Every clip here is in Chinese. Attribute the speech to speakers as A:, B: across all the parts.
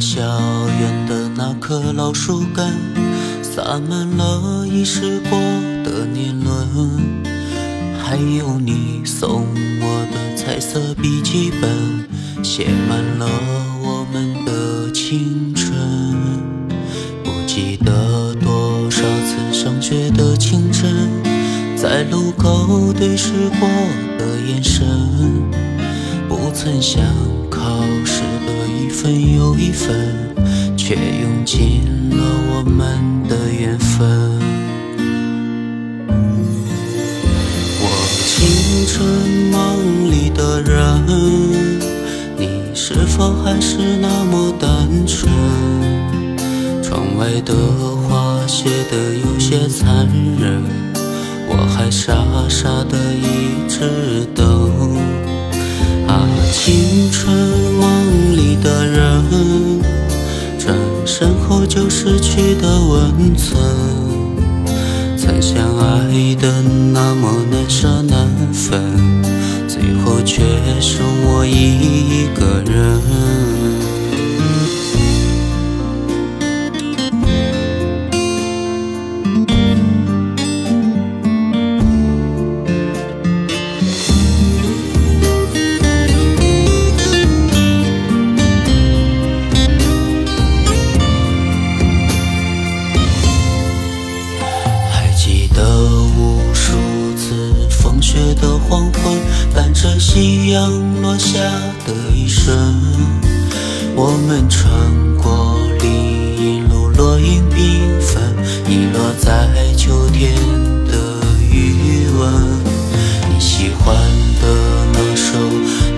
A: 校园的那棵老树干，洒满了遗失过的年轮。还有你送我的彩色笔记本，写满了我们的青春。不记得多少次上学的清晨，在路口对视过的眼神，不曾想考试的一分又一分。却用尽了我们的缘分。我青春梦里的人，你是否还是那么单纯？窗外的花谢得有些残忍，我还傻傻的一直等。啊，青春梦里的人。转身后就失去的温存，曾相爱的那么难舍难分，最后却剩我一个人。雪的黄昏，伴着夕阳落下的一瞬，我们穿过林荫路，落英缤纷，遗落在秋天的余温。你喜欢的那首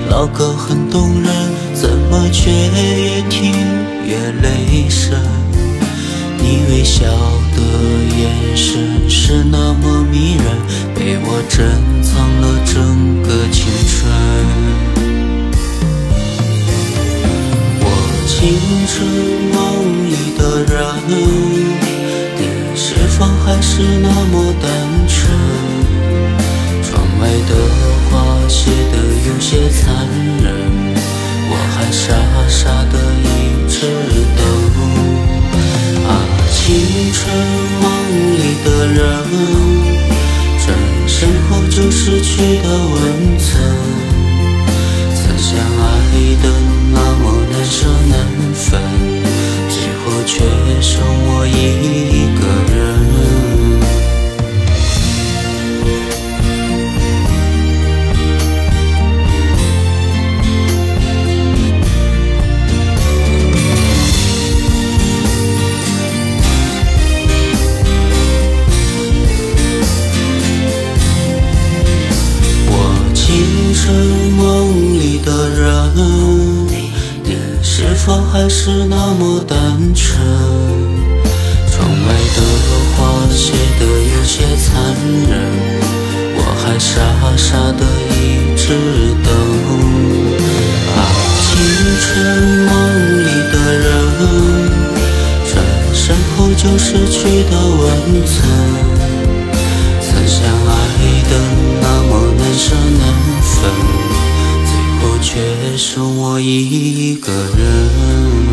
A: 老歌很动人，怎么却越听越泪深？你微笑的眼神是那么迷人，给我珍藏了整个青春。我青春梦里的人，你是否还是那么单纯？窗外的花谢失去的温存，曾相爱的梦里的人是否还是那么单纯？窗外的花谢得有些残忍，我还傻傻的一直等。啊，青春梦里的人，转身后就失去的温存。曾相爱的那么难舍难最后。却剩我一个人。